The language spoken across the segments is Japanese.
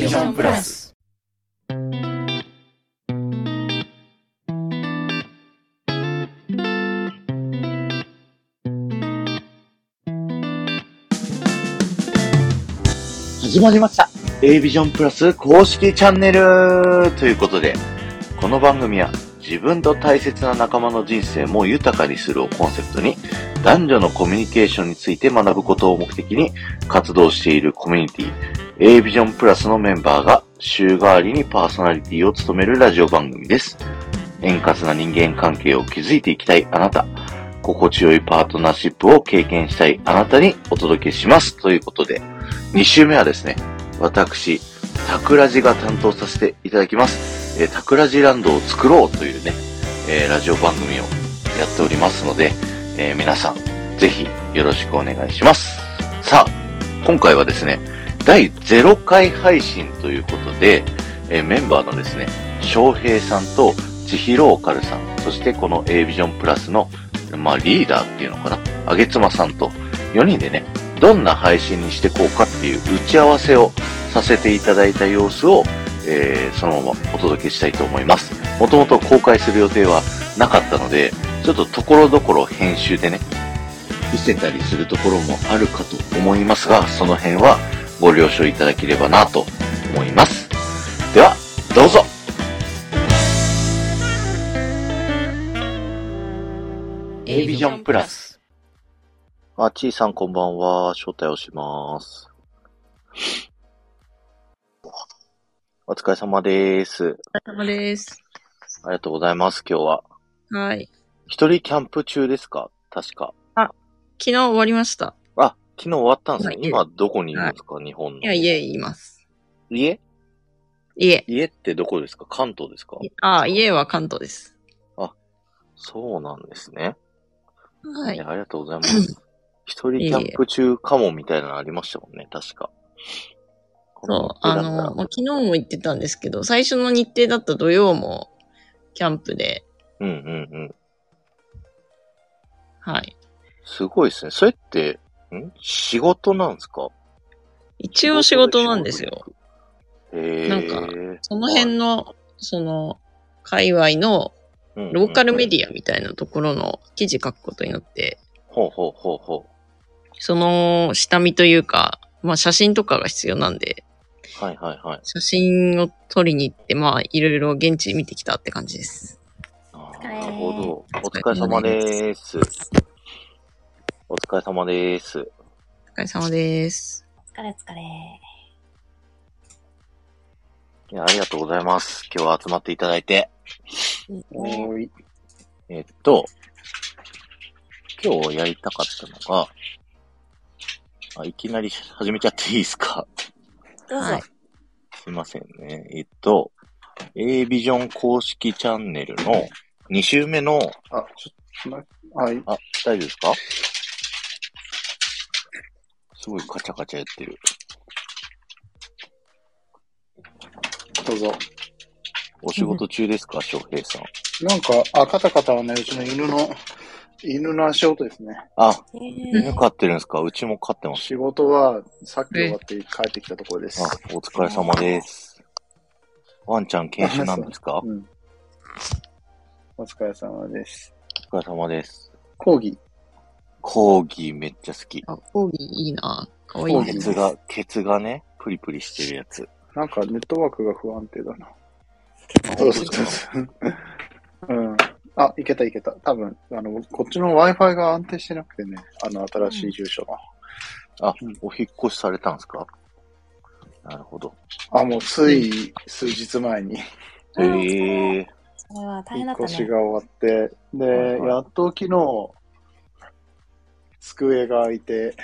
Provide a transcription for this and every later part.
ビジョンプラス始まりました。A ビジョンプラス公式チャンネルということで、この番組は自分と大切な仲間の人生も豊かにするをコンセプトに、男女のコミュニケーションについて学ぶことを目的に活動しているコミュニティ A ビジョンプラスのメンバーが週替わりにパーソナリティを務めるラジオ番組です。円滑な人間関係を築いていきたいあなた、心地よいパートナーシップを経験したいあなたにお届けします。ということで、2週目はですね、私、タクラジが担当させていただきます。えータクラジランドを作ろうというね、えーラジオ番組をやっておりますので、えー皆さん、ぜひよろしくお願いします。さあ、今回はですね、第0回配信ということで、えーメンバーのですね、翔平さんと千尋オカルさん、そしてこの A ビジョンプラスの、まあリーダーっていうのかな、あげつまさんと4人でね、どんな配信にしてこうかっていう打ち合わせをさせていただいた様子を、えーそのままお届けしたいと思います。もともと公開する予定はなかったので、ちょっとところどころ編集でね、伏せたりするところもあるかと思いますが、その辺はご了承いただければなと思います。では、どうぞ !A ビジョンプラス。あ、ちーさんこんばんは。招待をします。お疲れ様です。お疲れ様です。ありがとうございます、今日は。はい。一人キャンプ中ですか？確か。昨日終わりました。あ、昨日終わったんですね。はい今どこにいるんですか、日本の。いや、家います。家？家。家ってどこですか？関東ですか？あ、家は関東です。そうなんですね。はい。ありがとうございます。一人キャンプ中かもみたいなのありましたもんね、確か。そう、あの、まあ、昨日も言ってたんですけど、最初の日程だった土曜もキャンプで、うんうんうん。はい。すごいですね。それって、ん？仕事なんですか？一応仕事なんですよ。。へえ。なんかその辺の、その、界隈のうんローカルメディアみたいなところの記事書くことになって、ほうほうほうほその下見というか、まあ写真とかが必要なんで、う。はいはいはい。写真を撮りに行って、まあいろいろ現地見てきたって感じです。なるほど。お疲れ様です。お疲れ様です。お疲れ様です。疲れ疲れ。いや、ありがとうございます。今日は集まっていただいて。ねい。えっと、今日やりたかったのが、あ、いきなり始めちゃっていいですか？どうぞ。はいすいませんね。えっと、A ビジョン公式チャンネルの2週目の、あ、ちょっと待って、はい。あ、大丈夫ですか？すごいカチャカチャやってる。どうぞ。お仕事中ですか、翔平さん。なんか、あ、カタカタはね、うちの犬の、犬の足音ですね。あ、え犬飼ってるんですか？うちも飼ってます。仕事は、さっき終わって帰ってきたところです。あ、お疲れ様です。ワンちゃん研修なんですか？うん。お疲れ様です。お疲れ様です。講義。コーギーめっちゃ好き。あ、コーギーいいな。かわいい。ケツが、ケツがね、プリプリしてるやつ。なんかネットワークが不安定だな。あそう本当ですかそう うん。あ、いけたいけた。多分、あの、こっちの Wi-Fi が安定してなくてね、あの、新しい住所の。あ、お引っ越しされたんですか？なるほど。あ、もうつい数日前にへえー。それは大変引っだったね。越しが終わって、で、はいはいやっと昨日、机が空いて、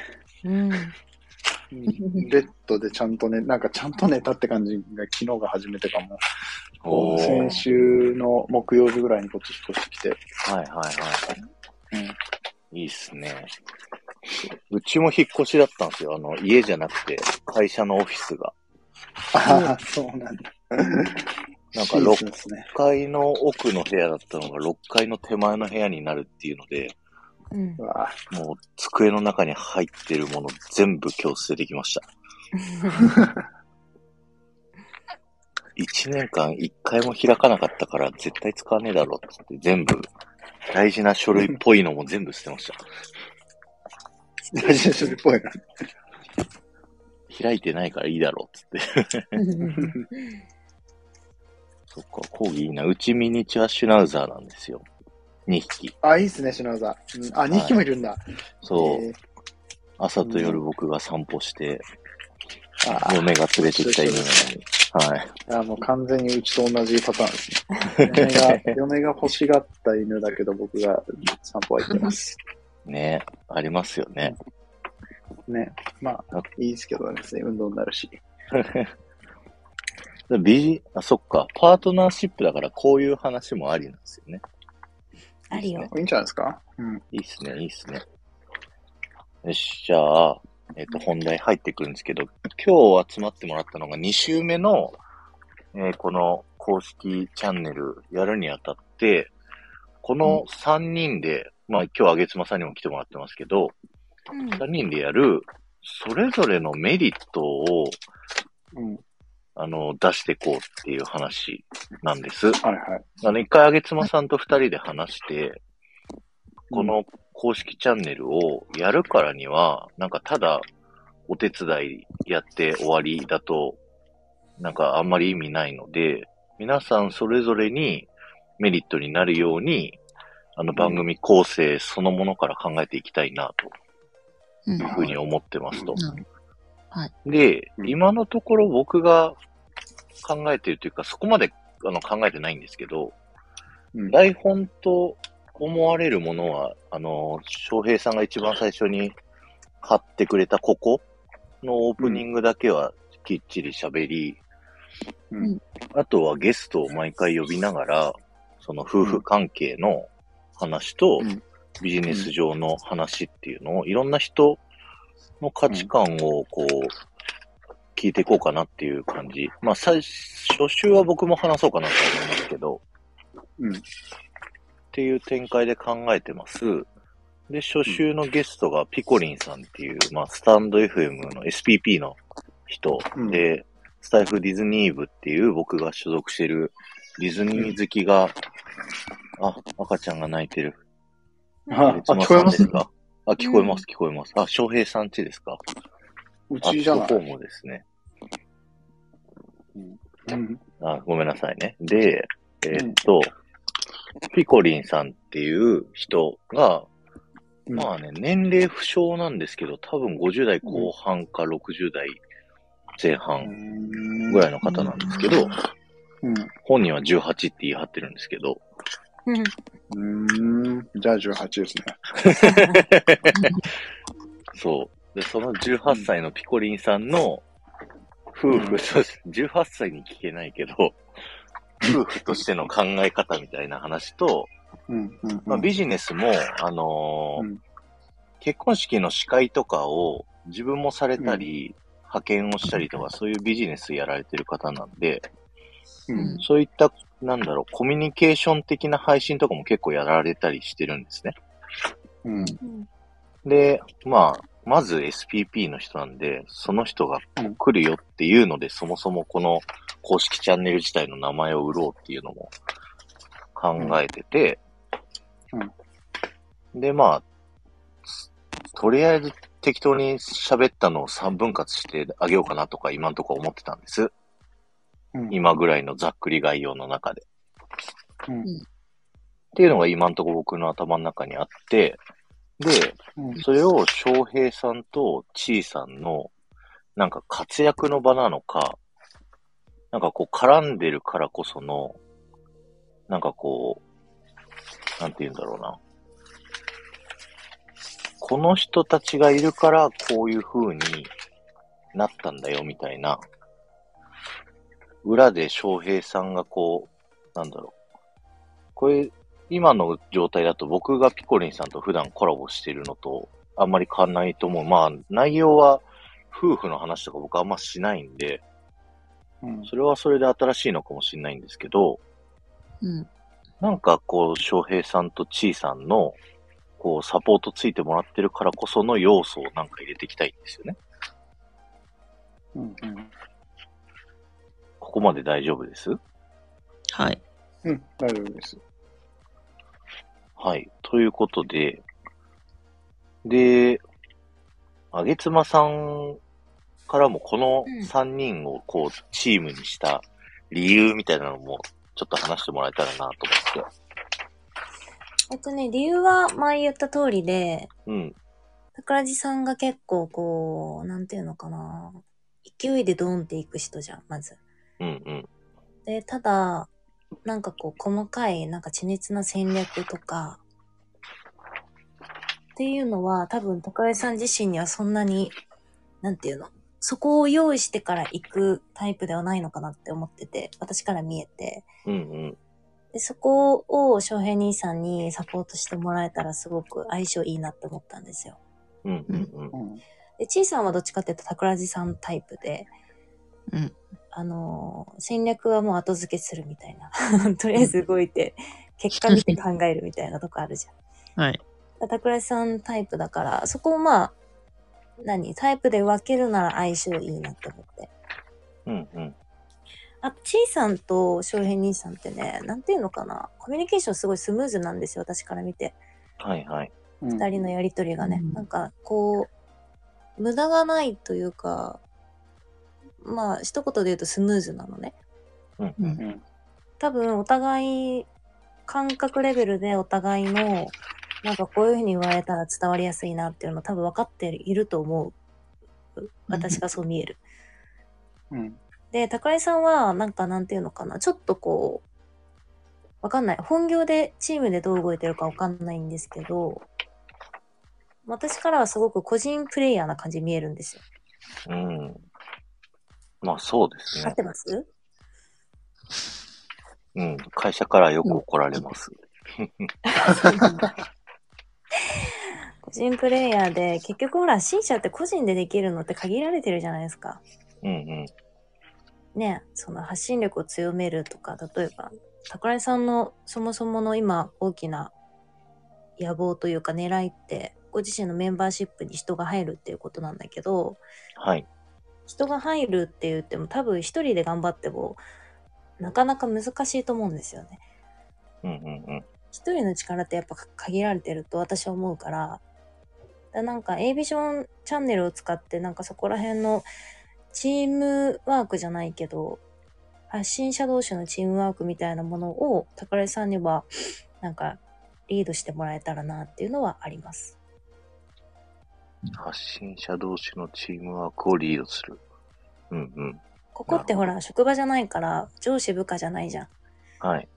うん。ベッドでちゃんとね、なんかちゃんと寝たって感じが昨日が初めてかも。先週の木曜日ぐらいにこっち引っ越してきて。はいはいはい。うん。いいっすね。うちも引っ越しだったんですよ。あの、家じゃなくて、会社のオフィスが。ああ、そうなんだ。なんかシーズンですね。6階の奥の部屋だったのが6階の手前の部屋になるっていうので、うんもう机の中に入ってるもの全部今日捨ててきました。1年間1回も開かなかったから絶対使わねえだろうって全部、大事な書類っぽいのも全部捨てました。大事な書類っぽいな。開いてないからいいだろうっつって。そっか、講義いいな。うちミニチュアシュナウザーなんですよ。2匹。あ、いいっすね、シュナウザー。うん、あ、2匹もいるんだ。そう。えー朝と夜僕が散歩して、あ嫁が連れてきた犬なのに。はい。あ、もう完全にうちと同じパターンですね。嫁が、嫁が欲しがった犬だけど僕が散歩は行ってます。ねありますよね。ね。まあ、いいですけどね、運動になるし。ビジ、あ、そっか。パートナーシップだからこういう話もありなんですよね。あるよ。いいんじゃないですか？うん。いいっすね、いいっすね。よし、じゃあ、えっ、と、本題入ってくるんですけど、今日集まってもらったのが2週目の、えーこの公式チャンネルやるにあたって、この3人で、まあ今日あげつまさんにも来てもらってますけど、うん。3人でやる、それぞれのメリットを、うん。あの、出していこうっていう話なんです。はいはい。あの、一回あげつまさんと二人で話して、この公式チャンネルをやるからには、なんかただお手伝いやって終わりだと、なんかあんまり意味ないので、皆さんそれぞれにメリットになるように、あの番組構成そのものから考えていきたいなうんというふうに思ってますと。うんで、うん今のところ僕が考えてるというか、そこまであの考えてないんですけど、うん。台本と思われるものは、あの、翔平さんが一番最初に貼ってくれたここのオープニングだけはきっちり喋り、うんあとはゲストを毎回呼びながら、その夫婦関係の話とうんビジネス上の話っていうのを、いろんな人の価値観をこう、聞いていこうかなっていう感じ。まあ、最初週は僕も話そうかなと思いますけど、うん。っていう展開で考えてます。で、初週のゲストがピコリンさんっていう、まあ、スタンド FM の SPP の人うんで、スタイフディズニー部っていう僕が所属してるディズニー好きが、あ、赤ちゃんが泣いてる。あ、聞こえます？か？あ、聞こえます、聞こえます。あ、翔平さんちですか？うアちじゃないットホ。ームですね。うん。あ、ごめんなさいね。で、えーっと、ピコリンさんっていう人が、うんまあね、年齢不詳なんですけど、多分50代後半か60代前半ぐらいの方なんですけど、うん。本人は18って言い張ってるんですけど、うん。うん。じゃあ18ですね。そう。で、その18歳のピコリンさんの夫婦、うんそうです。18歳に聞けないけど、夫婦としての考え方みたいな話と、うん。うん。まあ、ビジネスも、あのーうん結婚式の司会とかを自分もされたり、派遣をしたりとか、そういうビジネスやられてる方なんで、うん。そういった、なんだろう、コミュニケーション的な配信とかも結構やられたりしてるんですね。うん。で、まあ、まず SPP の人なんで、その人が来るよっていうので、そもそもこの公式チャンネル自体の名前を売ろうっていうのも考えてて、で、まあ、とりあえず適当に喋ったのを3分割してあげようかなとか今のところ思ってたんです。うん。今ぐらいのざっくり概要の中で。うん。っていうのが今のところ僕の頭の中にあって、で、うん。それを翔平さんとちいさんの、なんか活躍の場なのか、なんかこう絡んでるからこその、なんかこう、なんて言うんだろうな。この人たちがいるからこういう風になったんだよみたいな。裏で翔平さんがこう、なんだろう。これ、今の状態だと僕がピコリンさんと普段コラボしてるのとあんまり変わんないと思う。まあ、内容は夫婦の話とか僕あんましないんで、うん。それはそれで新しいのかもしれないんですけど、うん。なんかこう、翔平さんとちいさんの、こう、サポートついてもらってるからこその要素をなんか入れていきたいんですよね。うん。ここまで大丈夫です？はい。うん、大丈夫です。はい。ということで、で、あげつまさんからもこのうん3人をこうチームにした理由みたいなのもちょっと話してもらえたらなと思って。えっとね、理由は前言った通りで、うん。桜地さんが結構こう、なんていうのかな。勢いでドーンっていく人じゃん、まず。うんうん。で、ただ、なんかこう、細かい、なんか緻密な戦略とか、っていうのは、多分、高江さん自身にはそんなに、なんていうの、そこを用意してから行くタイプではないのかなって思ってて、私から見えて。うんうん。で、そこを翔平兄さんにサポートしてもらえたらすごく相性いいなって思ったんですよ。うんうんうん。うん。で、ちいさんはどっちかっていうと桜地さんタイプで、うん。あのー戦略はもう後付けするみたいな。とりあえず動いて、結果見て考えるみたいなとこあるじゃん。はい。桜地さんタイプだから、そこをまあ、何？タイプで分けるなら相性いいなって思って。うんうん。あ、ちいさんと翔平兄さんってね、なんていうのかな？コミュニケーションすごいスムーズなんですよ、私から見て。はいはい。うん二人のやりとりがね、うんなんかこう無駄がないというかまあ一言で言うとスムーズなのねうんうん。多分お互い感覚レベルでお互いのなんかこういうふうに言われたら伝わりやすいなっていうのも多分分かっていると思う私がそう見える、うん。で高井さんはなんかなんていうのかなちょっとこうわかんない本業でチームでどう動いてるかわかんないんですけど私からはすごく個人プレイヤーな感じに見えるんですよ。うん。まあそうですね合っ。てます？うん。会社からよく怒られます。個人プレイヤーで、結局ほら、新社って個人でできるのって限られてるじゃないですか。うんうん。ね、その発信力を強めるとか、例えば、桜井さんのそもそもの今大きな野望というか狙いって、ご自身のメンバーシップに人が入るっていうことなんだけど、はい。人が入るって言っても多分一人で頑張っても、なかなか難しいと思うんですよね。うんうんうん。一人の力ってやっぱ限られてると私は思うから、だなんか A ビジョンチャンネルを使ってなんかそこら辺のチームワークじゃないけど、発信者同士のチームワークみたいなものを宝井さんにはなんかリードしてもらえたらなっていうのはあります。発信者同士のチームワークをリードする。うんうん。ここってほら職場じゃないから上司部下じゃないじゃん。はい。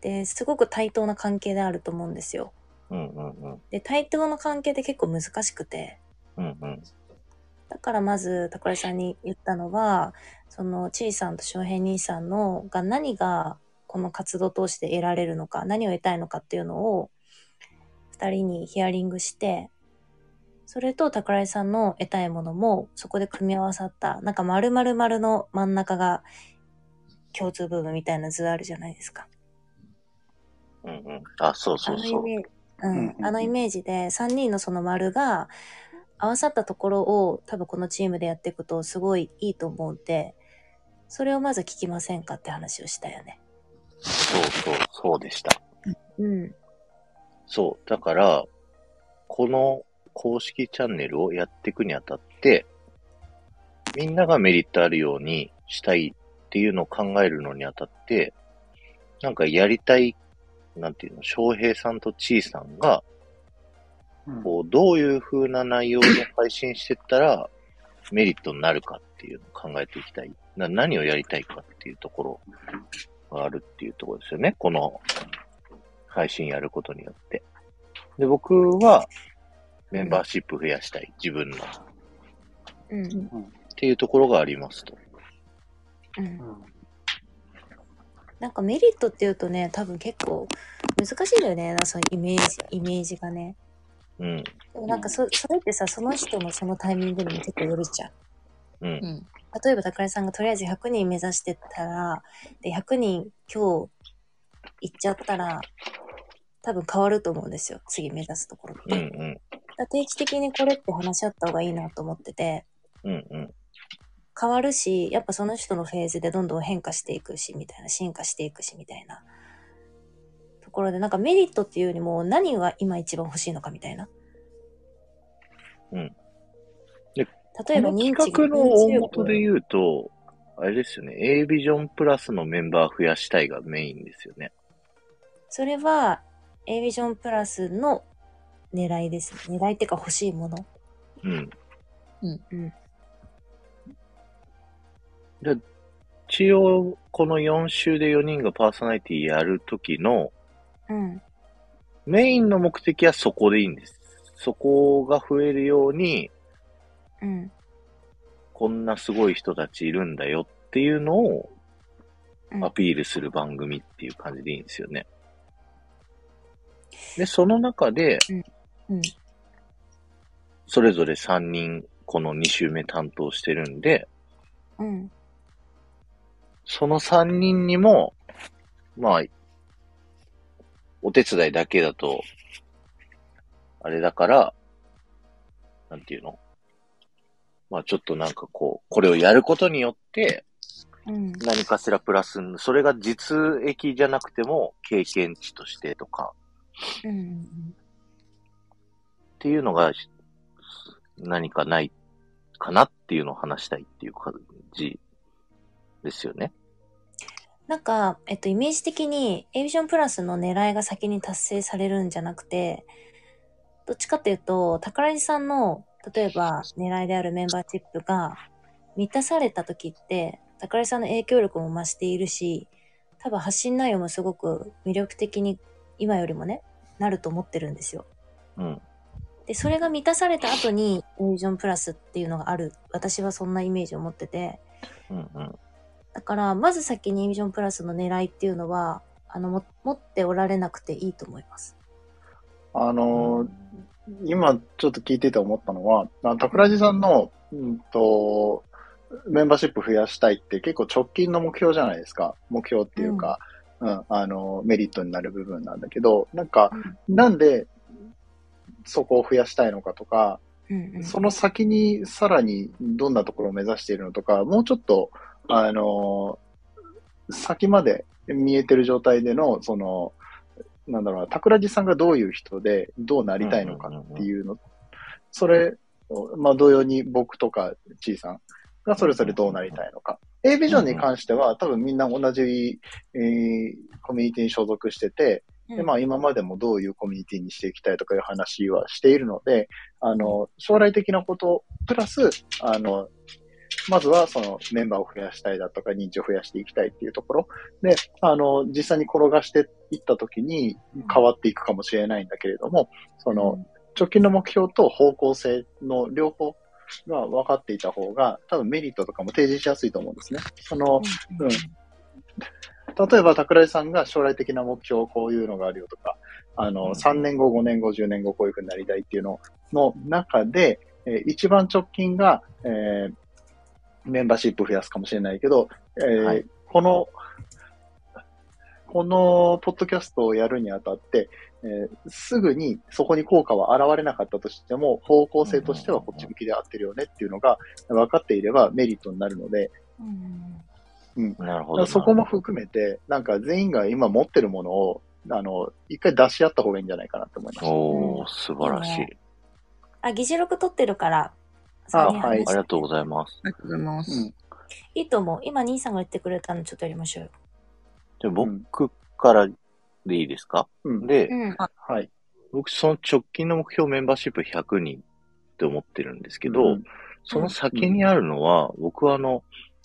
で、すごく対等な関係であると思うんですよ。うんうんうん。で、対等な関係って結構難しくて、うんうん。だからまず、宝井さんに言ったのは、その、ちいさんと翔平兄さんの、が何がこの活動を通して得られるのか、何を得たいのかっていうのを、二人にヒアリングして、それと宝井さんの得たいものも、そこで組み合わさった、なんか丸々丸の真ん中が共通部分みたいな図あるじゃないですか。うんうん。あ、そうあそうそう。のイメージ、うんあのイメージで3人のその丸が合わさったところを多分このチームでやっていくとすごいいいと思うんで、それをまず聞きませんかって話をしたよね。そうそう、そうでした。うん。そう。だから、この公式チャンネルをやっていくにあたって、みんながメリットあるようにしたいっていうのを考えるのにあたって、なんかやりたい、なんていうの、翔平さんとちーさんが、うんこう、どういう風な内容で配信してったら、メリットになるかっていうのを考えていきたい。な何をやりたいかっていうところがあるっていうところですよね。この配信やることによって。で、僕は、メンバーシップ増やしたい。自分の。っうん。ていうところがありますと。うん。うんなんかメリットっていうとね、多分結構難しいんだよね、そのイメージ、イメージがね。うん。でもなんかそそれってさ、その人のそのタイミングにも結構よるじゃん。うんう。ん。例えば宝井さんがとりあえず100人目指してたら、で、100人今日行っちゃったら、多分変わると思うんですよ。次目指すところって。うん。うん。定期的にこれって話し合った方がいいなと思ってて、うん。うん。変わるし、やっぱその人のフェーズでどんどん変化していくし、みたいな、進化していくし、みたいな。ところで、なんかメリットっていうよりも何が今一番欲しいのかみたいな。うん。で例えばこの認知企画の大元で言うと、あれですよね、A ビジョンプラスのメンバー増やしたいがメインですよね。それは A ビジョンプラスの狙いです。狙いっていうか欲しいもの。うん。うん。一応、この4週で4人がパーソナリティやるときのうん。メインの目的はそこでいいんです。そこが増えるように、うん。こんなすごい人たちいるんだよっていうのをうんアピールする番組っていう感じでいいんですよね。で、その中で、うん。それぞれ3人、この2週目担当してるんで、うん。その3人にも、まあ、お手伝いだけだと、あれだから、なんていうの？まあちょっとなんかこう、これをやることによって、うん。何かしらプラス、それが実益じゃなくても経験値としてとかうん。っていうのがし何かないかなっていうのを話したいっていう感じですよね。なんか、えっと、イメージ的に A ビジョンプラスの狙いが先に達成されるんじゃなくて、どっちかっていうと、宝地さんの、例えば狙いであるメンバーシップが満たされた時って、宝地さんの影響力も増しているし、多分発信内容もすごく魅力的に今よりもね、なると思ってるんですよ。うん。で、それが満たされた後に A ビジョンプラスっていうのがある。私はそんなイメージを持ってて、うんうん。だから、まず先に A ビジョンプラスの狙いっていうのは、あの、も持っておられなくていいと思います。あのー今ちょっと聞いてて思ったのは、あ桜地さんの、うんと、メンバーシップ増やしたいって結構直近の目標じゃないですか。目標っていうか、うん、あの、メリットになる部分なんだけど、なんか、なんでそこを増やしたいのかとか、うんうん、その先にさらにどんなところを目指しているのとか、もうちょっと、あの、先まで見えてる状態での、その、なんだろうな、桜地さんがどういう人で、どうなりたいのかっていうの、それ、まあ同様に僕とかちいさんがそれぞれどうなりたいのか。A ビジョンに関しては多分みんな同じ、えーコミュニティに所属してて、で、まあ今までもどういうコミュニティにしていきたいとかいう話はしているので、あの、将来的なこと、プラス、あの、まずはそのメンバーを増やしたいだとか認知を増やしていきたいっていうところ。で、あの、実際に転がしていった時に変わっていくかもしれないんだけれども、その、直近の目標と方向性の両方が分かっていた方が、多分メリットとかも提示しやすいと思うんですね。その、うん例えば、桜井さんが将来的な目標、こういうのがあるよとか、あの、うん。3年後、5年後、10年後、こういうふうになりたいっていうのの中で、えー一番直近が、えーメンバーシップ増やすかもしれないけど、えーはい。この、このポッドキャストをやるにあたって、えーすぐにそこに効果は現れなかったとしても、方向性としてはこっち向きで合ってるよねっていうのが分かっていればメリットになるので、うんなるほど。そこも含めて、なんか全員が今持ってるものを、あの、一回出し合った方がいいんじゃないかなと思いました。おー、素晴らしい。あ、議事録取ってるから、あはいありがとうございます。ありがとうございます。うんいいと思う。今、兄さんが言ってくれたのちょっとやりましょうよ。じゃあ僕からでいいですか？うん。で、うん。はい。僕その直近の目標メンバーシップ100人って思ってるんですけど、うんその先にあるのは、僕はあの、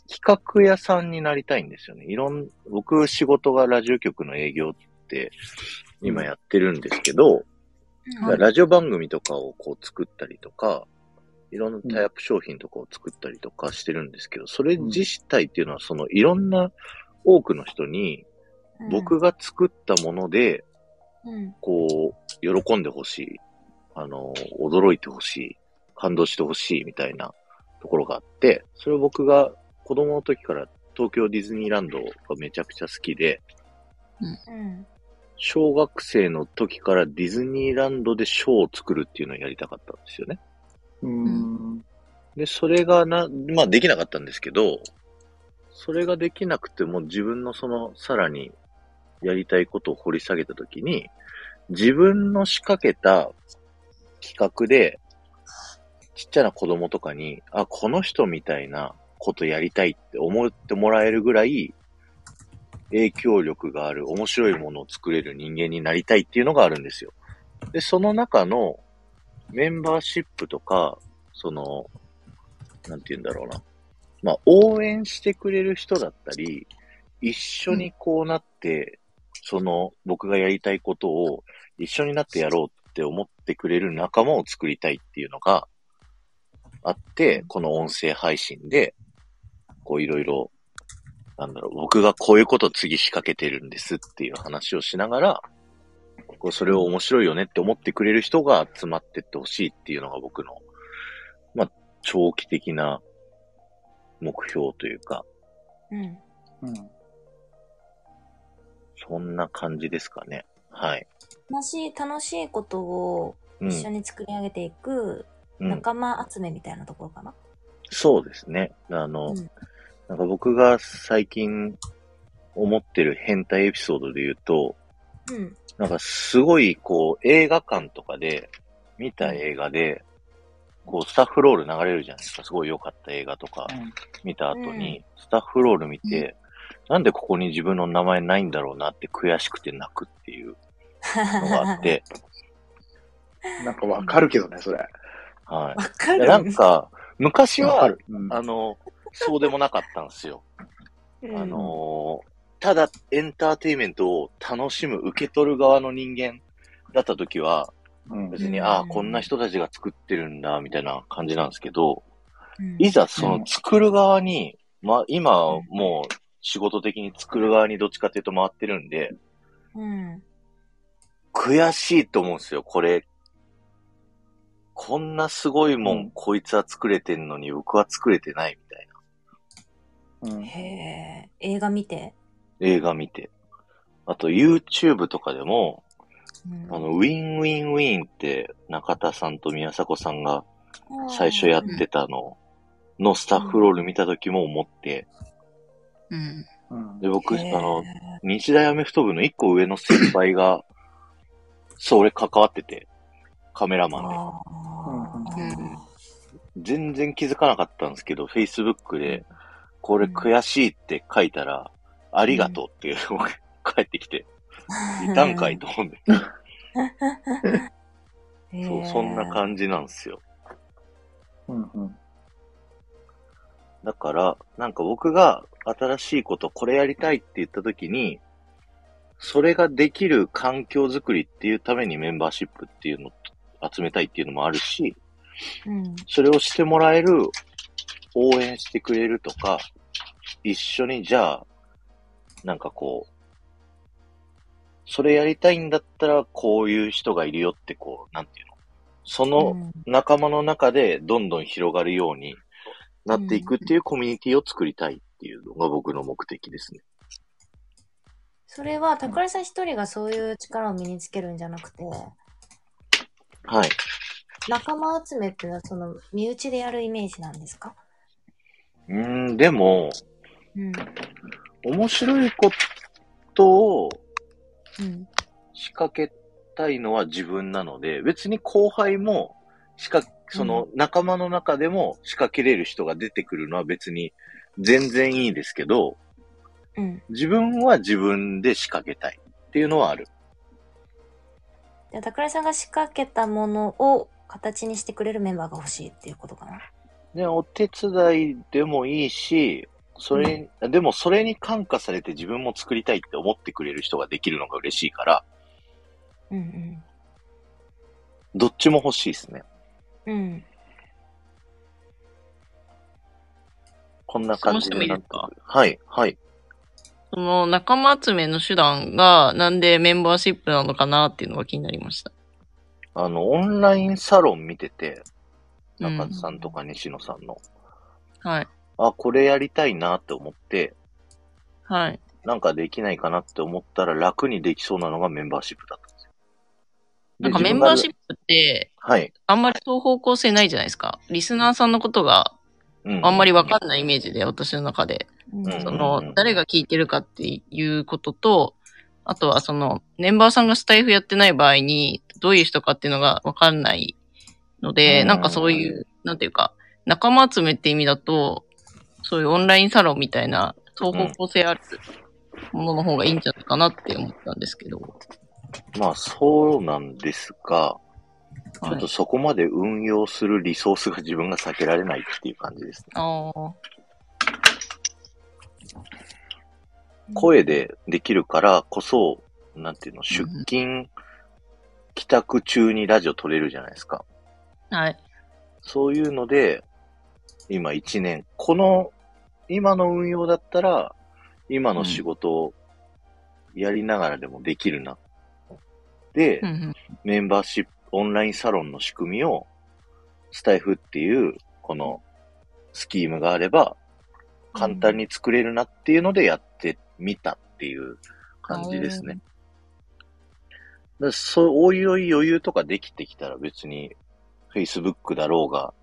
企画屋さんになりたいんですよね。いろん、僕仕事がラジオ局の営業って今やってるんですけど、だからラジオ番組とかをこう作ったりとか、いろんなタイアップ商品とかを作ったりとかしてるんですけど、それ自体っていうのはそのいろんな多くの人にうん僕が作ったもので、うん。こう、喜んでほしい。あの、驚いてほしい。感動してほしいみたいなところがあって、それを僕が子供の時から東京ディズニーランドがめちゃくちゃ好きで、うん。小学生の時からディズニーランドでショーを作るっていうのをやりたかったんですよね。うん。で、それがな、まあできなかったんですけど、それができなくても自分のその、さらにやりたいことを掘り下げたときに、自分の仕掛けた企画で、ちっちゃな子供とかに、あ、この人みたいなことやりたいって思ってもらえるぐらい、影響力がある、面白いものを作れる人間になりたいっていうのがあるんですよ。で、その中のメンバーシップとか、その、なんて言うんだろうな。まあ、応援してくれる人だったり、一緒にこうなって、その、僕がやりたいことを一緒になってやろうって思ってくれる仲間を作りたいっていうのがあって、この音声配信で、こういろいろ、なんだろう、僕がこういうことを次仕掛けてるんですっていう話をしながら、こうそれを面白いよねって思ってくれる人が集まってってほしいっていうのが僕の、まあ、長期的な目標というか、うん。うん。そんな感じですかね。はい。楽しい、楽しいことをうん。一緒に作り上げていくうん、仲間集めみたいなところかな？そうですね。あの、うんなんか僕が最近思ってる変態エピソードで言うと、うん。なんかすごいこう映画館とかで見た映画で、こうスタッフロール流れるじゃないですか。すごい良かった映画とか見た後に、スタッフロール見て、なんでここに自分の名前ないんだろうなって悔しくて泣くっていうのがあって、なんかわかるけどね、それ。はわかい。るでなんか、昔は。うんあの、そうでもなかったんですよ。うん。あのーただエンターテインメントを楽しむ、受け取る側の人間だった時は、うん。別に、うん。ああ、こんな人たちが作ってるんだ、みたいな感じなんですけど、うん。いざその作る側に、まあ、今はもう仕事的に作る側にどっちかっていうと回ってるんで、うん。悔しいと思うんですよ、これ。こんなすごいもん、うん。こいつは作れてんのに僕は作れてないみたいなうん。へえ、映画見て？映画見て。あと YouTube とかでも、うん。あの、ウィンウィンウィンって中田さんと宮迫さんが最初やってたののスタッフロール見た時も思って、うん。うん。で、僕、あの、日大アメフト部の一個上の先輩が、そう、俺関わってて、カメラマンで。全然気づかなかったんですけど、Facebook で、これ悔しいって書いたら、ありがとうっていうのが返ってきて、いたんかいと思うんで。そう、そんな感じなんですよ。うんうんだから、なんか僕が新しいこと、これやりたいって言った時に、それができる環境づくりっていうためにメンバーシップっていうのを集めたいっていうのもあるし、うん。それをしてもらえる、応援してくれるとか、一緒にじゃあ、なんかこう、それやりたいんだったらこういう人がいるよってこう、なんていうの？そのうん仲間の中でどんどん広がるようになっていくっていうコミュニティを作りたいっていうのが僕の目的ですね。それは、宝井さん一人がそういう力を身につけるんじゃなくて、はい。仲間集めっていうのはその身内でやるイメージなんですか？うーん、でも、うん。面白いことをうん。仕掛けたいのは自分なので、別に後輩も仕掛け、その仲間の中でも仕掛けれる人が出てくるのは別に全然いいですけど、うん。自分は自分で仕掛けたいっていうのはある。じゃあ、宝井さんが仕掛けたものを形にしてくれるメンバーが欲しいっていうことかな？で、お手伝いでもいいし、それ、でもそれに感化されて自分も作りたいって思ってくれる人ができるのが嬉しいから、うんどっちも欲しいですね。うん。うん。こんな感じで質問してもいいですか？なんとはい、はい。その仲間集めの手段がなんでメンバーシップなのかなっていうのが気になりました。あの、オンラインサロン見てて、うん中津さんとか西野さんの、はい。あ、これやりたいなって思って、はい。なんかできないかなって思ったら楽にできそうなのがメンバーシップだったんですよ。なんかメンバーシップって、はい。あんまり双方向性ないじゃないですか。リスナーさんのことがうんあんまりわかんないイメージで、私の中で。うんうんその、誰が聞いてるかっていうことと、あとはその、メンバーさんがスタイフやってない場合に、どういう人かっていうのがわかんないので、うんなんかそういう、なんていうか、仲間集めって意味だと、そういうオンラインサロンみたいな、双方向性あるものの方がいいんじゃないかなって思ったんですけど。まあ、そうなんですが、ちょっはいとそこまで運用するリソースが自分が避けられないっていう感じですね。ああ。声でできるからこそ、なんていうの、出勤、帰宅中にラジオ撮れるじゃないですか。はい。そういうので、今1年、この、今の運用だったら、今の仕事をやりながらでもできるな。で、うんうんメンバーシップ、オンラインサロンの仕組みを、スタイフっていう、この、スキームがあれば、簡単に作れるなっていうのでやってみたっていう感じですね。だからそう、おいおい余裕とかできてきたら別に、Facebook だろうが、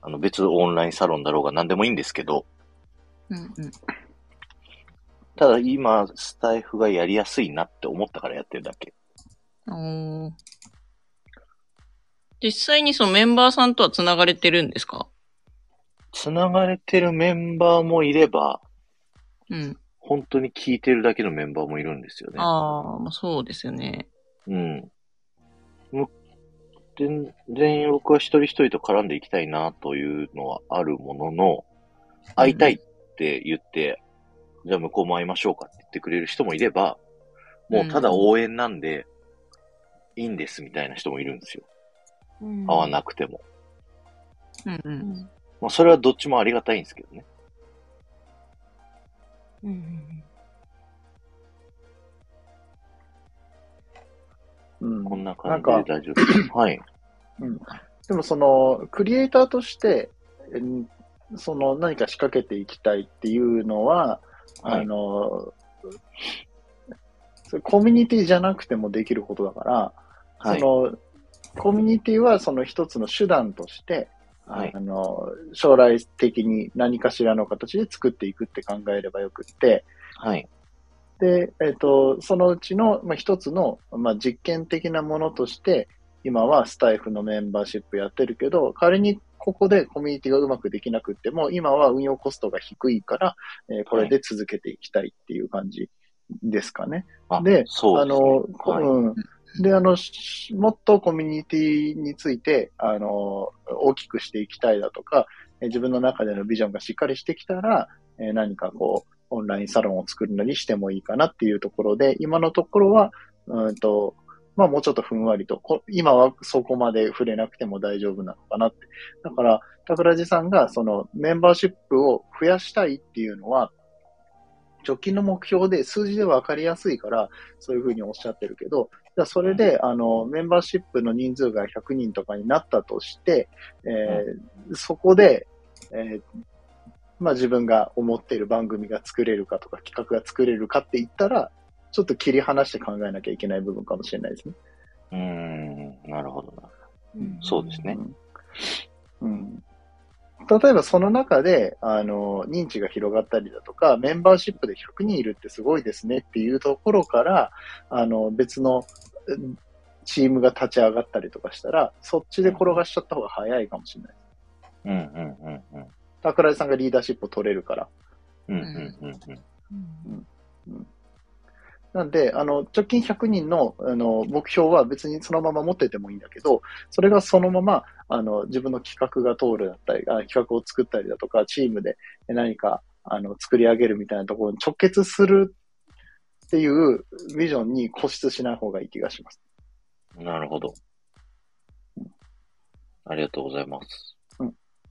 あの別オンラインサロンだろうが何でもいいんですけど、うんうん。ただ今、スタイフがやりやすいなって思ったからやってるだけ。おー実際にそのメンバーさんとは繋がれてるんですか？繋がれてるメンバーもいれば、うん。本当に聞いてるだけのメンバーもいるんですよね。ああ、まあそうですよね。うん。む全然僕は一人一人と絡んでいきたいなというのはあるものの、会いたいって言って、じゃあ向こうも会いましょうかって言ってくれる人もいれば、もうただ応援なんで、いいんですみたいな人もいるんですよ。うん会わなくても。うんう。うんんまあそれはどっちもありがたいんですけどね。うんうんうんこんな感じで大丈夫です。はい。でもその、クリエイターとして、んその何か仕掛けていきたいっていうのは、はいあの、コミュニティじゃなくてもできることだから、はい。その、コミュニティはその一つの手段として、はいあの、将来的に何かしらの形で作っていくって考えればよくって、はい。で、えっ、と、そのうちの、まあ、一つの、まあ、実験的なものとして、今はスタイフのメンバーシップやってるけど、仮にここでコミュニティがうまくできなくっても、今は運用コストが低いから、えーこれで続けていきたいっていう感じですかね。あでそうで。あの、こはいうん。で、あの、しもっとコミュニティについて、あの、大きくしていきたいだとか、えー自分の中でのビジョンがしっかりしてきたら、えー何かこう、オンラインサロンを作るのにしてもいいかなっていうところで、今のところは、うんと、まあもうちょっとふんわりと、こ今はそこまで触れなくても大丈夫なのかなって。だから、桜地さんがそのメンバーシップを増やしたいっていうのは、直近の目標で数字で分かりやすいから、そういうふうにおっしゃってるけど、じゃあそれで、あの、メンバーシップの人数が100人とかになったとして、えーそこで、えーまあ自分が思っている番組が作れるかとか企画が作れるかって言ったら、ちょっと切り離して考えなきゃいけない部分かもしれないですね。うーん、なるほどな。うんそうですね。うん。うん例えばその中で、あの、認知が広がったりだとか、メンバーシップで100人いるってすごいですねっていうところから、あの、別のうんチームが立ち上がったりとかしたら、そっちで転がしちゃった方が早いかもしれない。うん、うん、うん、うん。桜井さんがリーダーシップを取れるから。うん、うん、うん、うん。うんなんで、あの、直近100人の、あの、目標は別にそのまま持っててもいいんだけど、それがそのまま、あの、自分の企画が通るだったり、あ企画を作ったりだとか、チームで何か、あの、作り上げるみたいなところに直結するっていうビジョンに固執しない方がいい気がします。なるほど。ありがとうございます。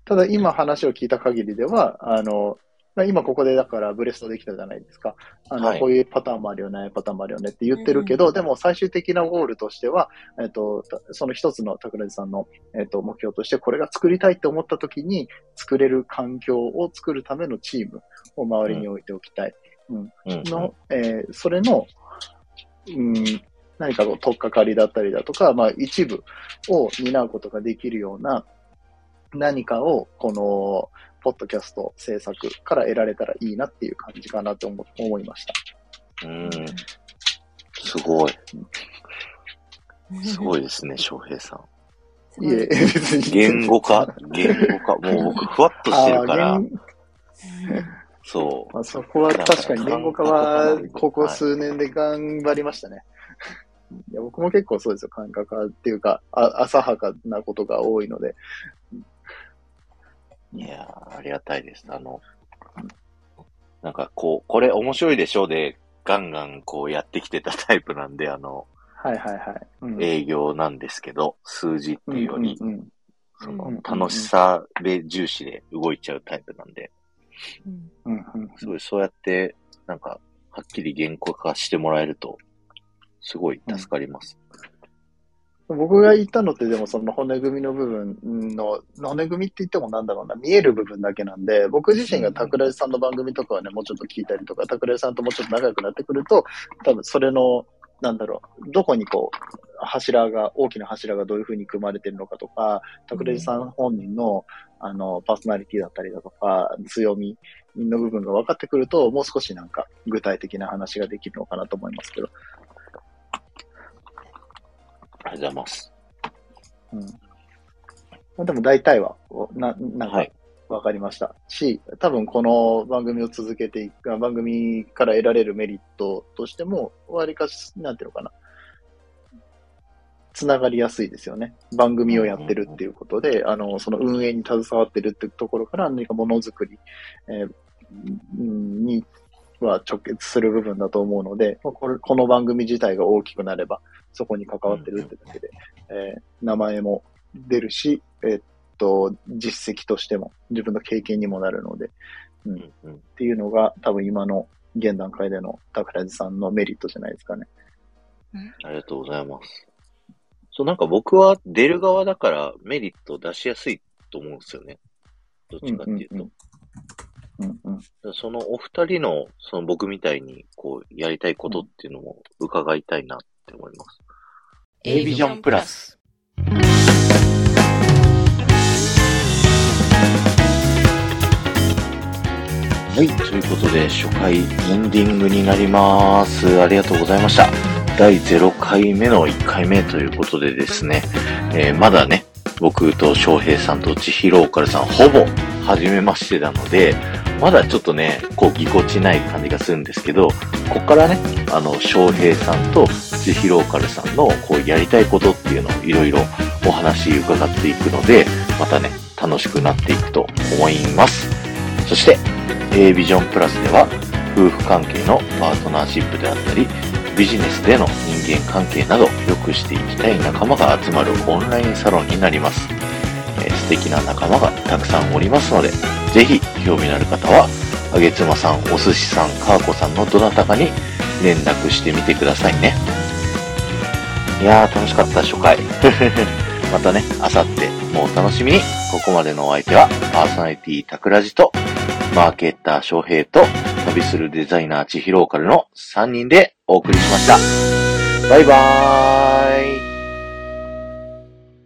ただ今話を聞いた限りでは、あの、まあ今ここでだからブレストできたじゃないですか。あの、はいこういうパターンもあるよね、パターンもあるよねって言ってるけど、でも最終的なゴールとしては、えっと、たその一つの桜地さんの、えっと、目標として、これが作りたいって思った時に、作れる環境を作るためのチームを周りに置いておきたい。うん。うん。の、えーそれの、うん、何かこう、取っかかりだったりだとか、まあ、一部を担うことができるような何かを、この、ポッドキャスト制作から得られたらいいなっていう感じかなと思思いました。うん。すごい。すごいですね、翔平さん。いいえ、別に。言語化、言語化。もう僕、ふわっとしてるからそまあ、そこは確かに言語化は、ここ数年で頑張りましたね。いや僕も結構そうですよ、感覚化っていうか、あ浅はかなことが多いので。う。いやー、ありがたいです。あの、なんかこう、これ面白いでしょで、ガンガンこうやってきてたタイプなんで、あの、はいはいはい。うん営業なんですけど、数字っていうより、うんうんそうんの楽しさで重視で動いちゃうタイプなんで、うんうんうんすごいそうやって、なんか、はっきり言語化してもらえると、すごい助かります。僕が言ったのってでもその骨組みの部分の、骨組みって言ってもなんだろうな、見える部分だけなんで、僕自身が桜井さんの番組とかはね、もうちょっと聞いたりとか、桜井さんともうちょっと仲良くなってくると、多分それの、なんだろう、どこにこう、柱が、大きな柱がどういう風に組まれてるのかとか、桜井さん本人の、あの、パーソナリティだったりだとか、強みの部分が分かってくると、もう少しなんか具体的な話ができるのかなと思いますけど。ありがとうございます。うん。まあ、でも大体は、おな、なんかはい、わかりました。し、多分この番組を続けていく、あ番組から得られるメリットとしても、わりかし、なんていうのかな。つながりやすいですよね。番組をやってるっていうことで、あの、その運営に携わってるってところから何かものづくり、えーうんには直結する部分だと思うので、まあこれこの番組自体が大きくなれば、そこに関わってるってだけで、えー名前も出るし、えーっと、実績としても自分の経験にもなるので、うんうん。っていうのが多分今の現段階での桜地さんのメリットじゃないですかね。ありがとうございます。そう、なんか僕は出る側だからメリットを出しやすいと思うんですよね。どっちかっていうと。うんうんうんうん。だからそのお二人の、その僕みたいに、こう、やりたいことっていうのも伺いたいなって思います。A ビジョンプラス。はい、ということで、初回エンディングになります。ありがとうございました。第0回目の1回目ということでですね、えーまだね、僕と翔平さんと千尋オカルさん、ほぼ初めましてなので、まだちょっとね、こう、ぎこちない感じがするんですけど、こっからね、あの、翔平さんと千尋オカルさんの、こう、やりたいことっていうのをいろいろお話伺っていくので、またね、楽しくなっていくと思います。そして、A ビジョンプラスでは夫婦関係のパートナーシップであったりビジネスでの人間関係など良くしていきたい仲間が集まるオンラインサロンになります、え素敵な仲間がたくさんおりますのでぜひ興味のある方はあげつまさんお寿司さんかーこさんのどなたかに連絡してみてくださいね。いやー楽しかった初回。またねあさってもお楽しみに。ここまでのお相手はパーソナリティたくらじとマーケッター翔平と旅するデザイナー千尋オカルの3人でお送りしました。バイバーイ。